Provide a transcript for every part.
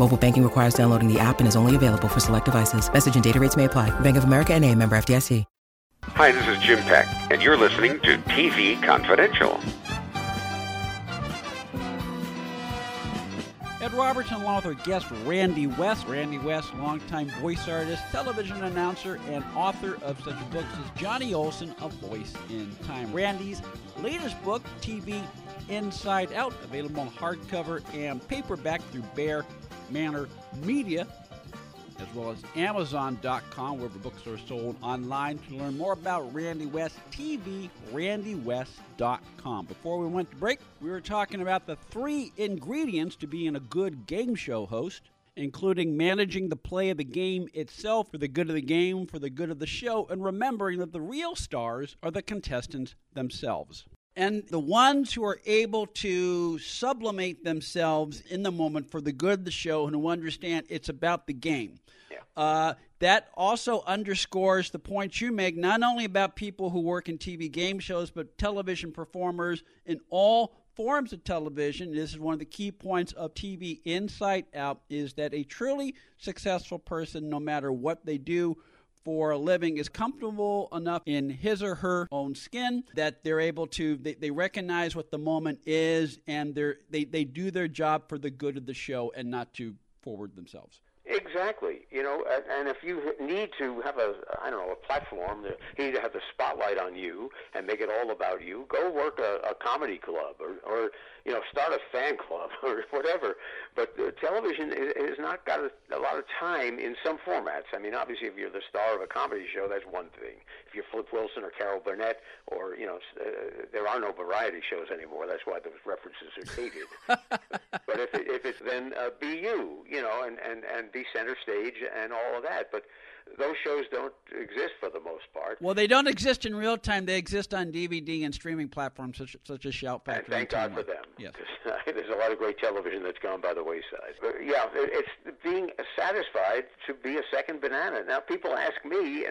Mobile banking requires downloading the app and is only available for select devices. Message and data rates may apply. Bank of America and a member FDIC. Hi, this is Jim Peck, and you're listening to TV Confidential. Ed Robertson, along with our guest Randy West. Randy West, longtime voice artist, television announcer, and author of such books as Johnny Olson, A Voice in Time. Randy's latest book, TV Inside Out, available on hardcover and paperback through Bear Manor Media, as well as Amazon.com, where the books are sold online. To learn more about Randy West, TV, RandyWest.com. Before we went to break, we were talking about the three ingredients to being a good game show host including managing the play of the game itself for the good of the game, for the good of the show, and remembering that the real stars are the contestants themselves. And the ones who are able to sublimate themselves in the moment for the good of the show and who understand it's about the game. Yeah. Uh, that also underscores the point you make, not only about people who work in TV game shows, but television performers in all forms of television. This is one of the key points of TV Inside Out is that a truly successful person, no matter what they do, for a living is comfortable enough in his or her own skin that they're able to they, they recognize what the moment is and they, they do their job for the good of the show and not to forward themselves Exactly. You know, and, and if you need to have a, I don't know, a platform, that you need to have the spotlight on you and make it all about you, go work a, a comedy club or, or, you know, start a fan club or whatever. But uh, television has not got a, a lot of time in some formats. I mean, obviously, if you're the star of a comedy show, that's one thing. If you're Flip Wilson or Carol Burnett or, you know, uh, there are no variety shows anymore. That's why those references are dated. but if, it, if it's then uh, be you, you know, and, and, and be center stage and all of that. But those shows don't exist for the most part. well they don't exist in real time they exist on dvd and streaming platforms such, such as shout And factory thank God for them. yes There's a lot of great television that's gone by the wayside. But yeah, it's being satisfied to be a second banana. Now, people ask me, uh,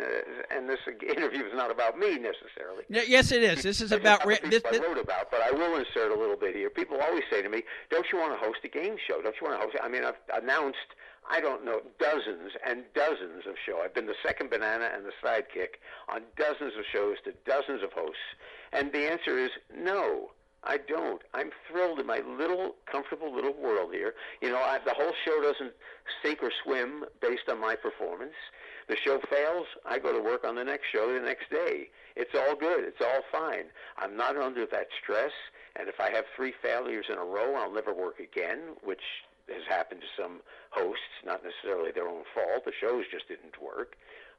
and this interview is not about me necessarily. Yes it is this is about couple this, this, I wrote about, but I will insert a little bit here. People always say to me, "Don't you want to host a game show? Don't you want to host?" I mean, I've announced, I don't know, dozens and dozens of shows. I've been the second banana and the sidekick on dozens of shows to dozens of hosts, and the answer is no. I don't. I'm thrilled in my little comfortable little world here. You know, I, the whole show doesn't sink or swim based on my performance. The show fails, I go to work on the next show the next day. It's all good. It's all fine. I'm not under that stress. And if I have three failures in a row, I'll never work again, which has happened to some hosts, not necessarily their own fault. The shows just didn't work.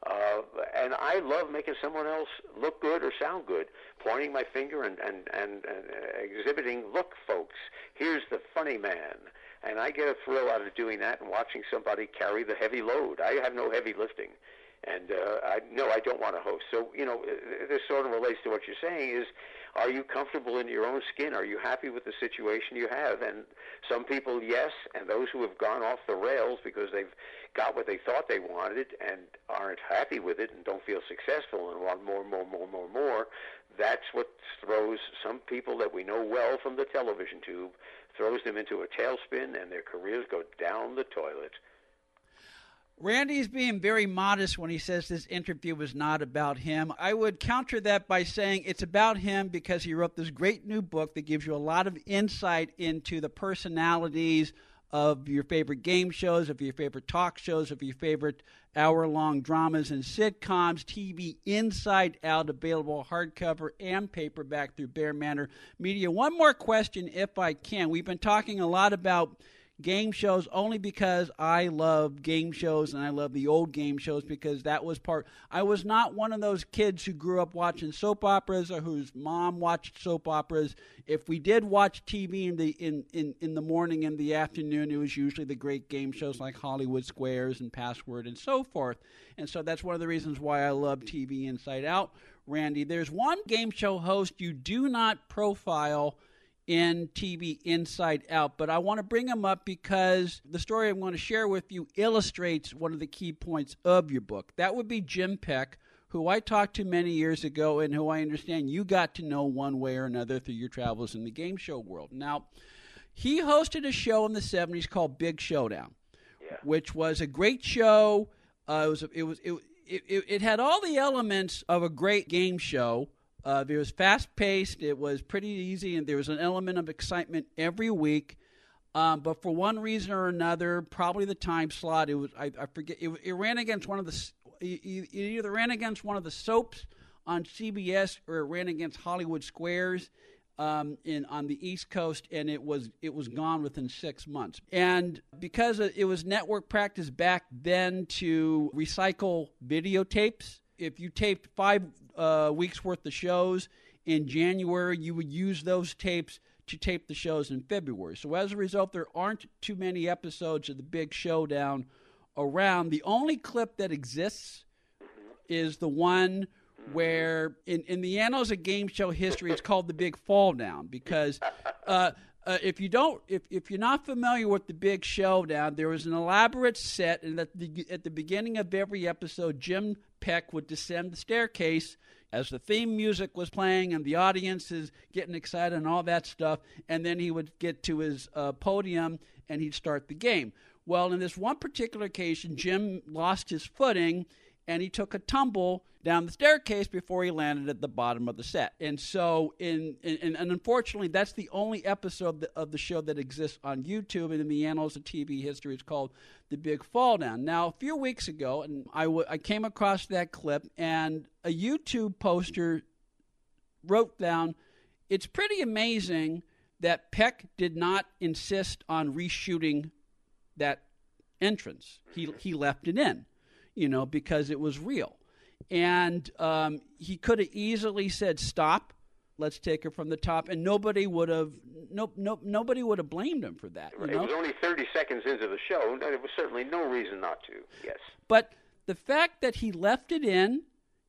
Uh, and I love making someone else look good or sound good, pointing my finger and, and, and, and uh, exhibiting, look, folks, here's the funny man. And I get a thrill out of doing that and watching somebody carry the heavy load. I have no heavy lifting. And uh, I no, I don't want to host. So you know, this sort of relates to what you're saying. Is are you comfortable in your own skin? Are you happy with the situation you have? And some people, yes, and those who have gone off the rails because they've got what they thought they wanted and aren't happy with it and don't feel successful and want more, more, more, more, more. That's what throws some people that we know well from the television tube throws them into a tailspin and their careers go down the toilet. Randy's being very modest when he says this interview was not about him. I would counter that by saying it's about him because he wrote this great new book that gives you a lot of insight into the personalities of your favorite game shows, of your favorite talk shows, of your favorite hour long dramas and sitcoms, TV inside out, available hardcover and paperback through Bear Manor Media. One more question, if I can. We've been talking a lot about game shows only because I love game shows and I love the old game shows because that was part. I was not one of those kids who grew up watching soap operas or whose mom watched soap operas. If we did watch TV in the in, in, in the morning and the afternoon, it was usually the great game shows like Hollywood Squares and Password and so forth. And so that's one of the reasons why I love TV Inside Out. Randy, there's one game show host you do not profile in TV Inside Out. But I want to bring him up because the story I'm going to share with you illustrates one of the key points of your book. That would be Jim Peck, who I talked to many years ago and who I understand you got to know one way or another through your travels in the game show world. Now, he hosted a show in the 70s called Big Showdown, yeah. which was a great show. Uh, it was it was it, it, it had all the elements of a great game show uh, it was fast paced. It was pretty easy, and there was an element of excitement every week. Um, but for one reason or another, probably the time slot, it was I, I forget. It, it, ran against one of the. It either ran against one of the soaps on CBS or it ran against Hollywood Squares um, in on the East Coast, and it was it was gone within six months. And because it was network practice back then to recycle videotapes, if you taped five uh, weeks worth of shows in January, you would use those tapes to tape the shows in February. So as a result, there aren't too many episodes of the Big Showdown around. The only clip that exists is the one where in, in the annals of game show history it's called the big fall down because uh, uh, if you don't if, if you're not familiar with the big showdown there was an elaborate set and at the, at the beginning of every episode jim Peck would descend the staircase as the theme music was playing and the audience is getting excited and all that stuff. And then he would get to his uh, podium and he'd start the game. Well, in this one particular occasion, Jim lost his footing and he took a tumble down the staircase before he landed at the bottom of the set. And so, in, in and unfortunately, that's the only episode of the, show that exists on YouTube and in the annals of TV history. It's called The Big Fall Down. Now, a few weeks ago, and I, w- I came across that clip, and a YouTube poster wrote down, "It's pretty amazing that Peck did not insist on reshooting that entrance. He he left it in." You know, because it was real. And um, he could have easily said, "Stop, let's take her from the top," and nobody would have no, no nobody would have blamed him for that. You know? It was only thirty seconds into the show, and there was certainly no reason not to. Yes, but the fact that he left it in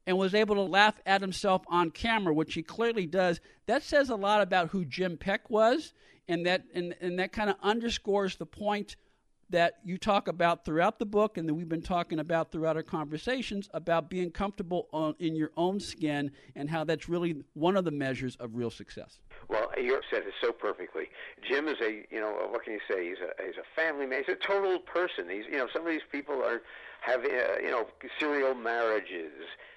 and was able to laugh at himself on camera, which he clearly does, that says a lot about who Jim Peck was, and that and, and that kind of underscores the point that you talk about throughout the book and that we've been talking about throughout our conversations about being comfortable on, in your own skin and how that's really one of the measures of real success. Well, you said it so perfectly. Jim is a, you know, what can you say? He's a, he's a family man. He's a total person. He's, you know, some of these people are have, uh, you know, serial marriages,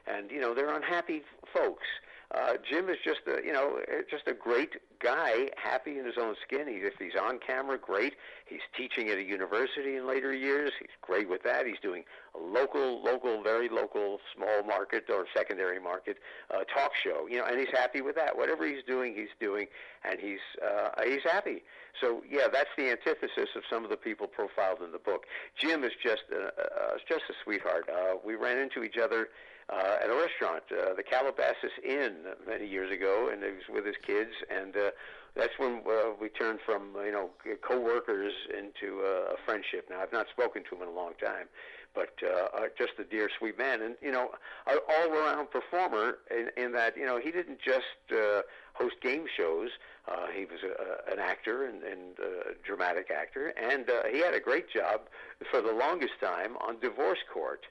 and you know, they're unhappy folks uh, Jim is just a you know uh, just a great guy, happy in his own skin. He, if he's on camera, great. He's teaching at a university in later years. He's great with that. He's doing a local, local, very local, small market or secondary market uh, talk show. You know, and he's happy with that. Whatever he's doing, he's doing, and he's uh, he's happy. So yeah, that's the antithesis of some of the people profiled in the book. Jim is just a, uh, just a sweetheart. Uh, we ran into each other uh, at a restaurant, uh, the Calabasas Inn, many years ago, and he was with his kids, and uh, that's when uh, we turned from you know co-workers into uh, a friendship. Now I've not spoken to him in a long time, but uh, uh, just a dear, sweet man, and you know, an all-around performer in, in that you know he didn't just uh, host game shows. Uh, he was a, an actor and, and a dramatic actor, and uh, he had a great job for the longest time on Divorce Court.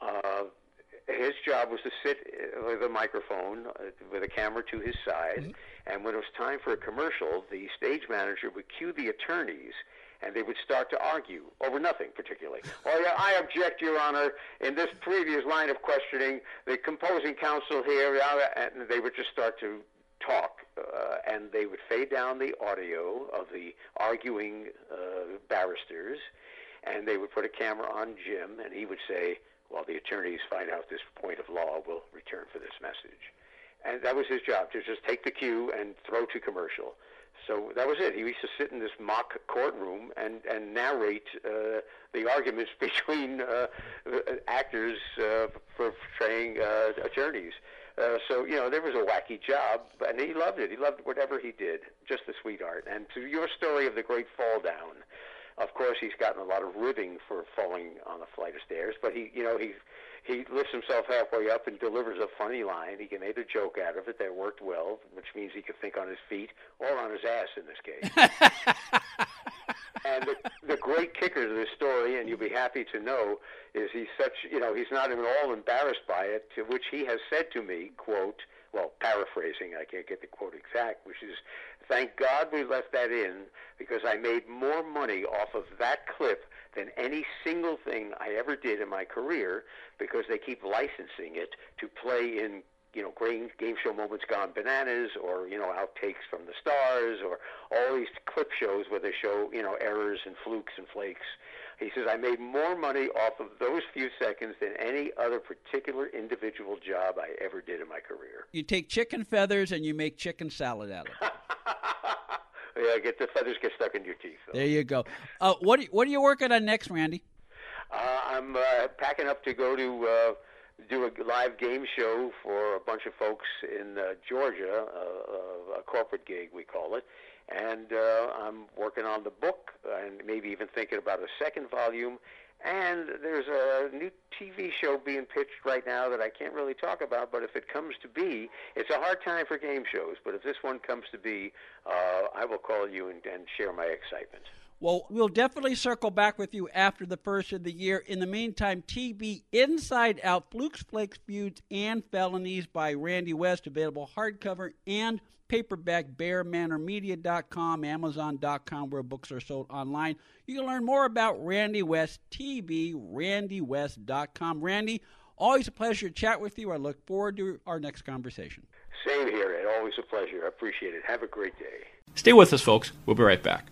Uh, his job was to sit uh, with a microphone uh, with a camera to his side, mm-hmm. and when it was time for a commercial, the stage manager would cue the attorneys and they would start to argue over nothing particularly. oh yeah, I object, Your Honor. In this previous line of questioning, the composing counsel here, and they would just start to talk, uh, and they would fade down the audio of the arguing uh, barristers, and they would put a camera on Jim, and he would say, "While the attorneys find out this point of law, we'll return for this message." And that was his job to just take the cue and throw to commercial. So that was it. He used to sit in this mock courtroom and and narrate uh, the arguments between uh, actors uh, for portraying uh, attorneys. Uh, so you know there was a wacky job, and he loved it. He loved whatever he did. Just a sweetheart. And to your story of the great fall down, of course he's gotten a lot of ribbing for falling on a flight of stairs, but he you know he he lifts himself halfway up and delivers a funny line. He made a joke out of it that worked well, which means he could think on his feet or on his ass in this case. and the, the great kicker to this story, and you'll be happy to know, is he's such, you know, he's not at all embarrassed by it, to which he has said to me, quote, well, paraphrasing, I can't get the quote exact, which is, thank God we left that in because I made more money off of that clip than any single thing I ever did in my career because they keep licensing it to play in you know game game show moments gone bananas or you know outtakes from the stars or all these clip shows where they show you know errors and flukes and flakes. He says i made more money off of those few seconds than any other particular individual job i ever did in my career. You take chicken feathers and you make chicken salad out of it yeah get the feathers get stuck in your teeth though. there you go uh, what, what are you working on next randy uh, i'm uh, packing up to go to uh, do a live game show for a bunch of folks in uh, Georgia, uh, a corporate gig we call it, and uh, I'm working on the book and maybe even thinking about a second volume. And there's a new show being pitched right now that I can't really talk about, but if it comes to be, it's a hard time for game shows, but if this one comes to be, uh, I will call you and, and share my excitement. Well, we'll definitely circle back with you after the first of the year. In the meantime, TV Inside Out Flukes, Flakes, Feuds, and Felonies by Randy West, available hardcover and paperback, bearmanormedia.com, amazon.com, where books are sold online. You can learn more about Randy West TV, randywest.com. Randy, always a pleasure to chat with you. I look forward to our next conversation. Same here, Ed. Always a pleasure. I appreciate it. Have a great day. Stay with us, folks. We'll be right back.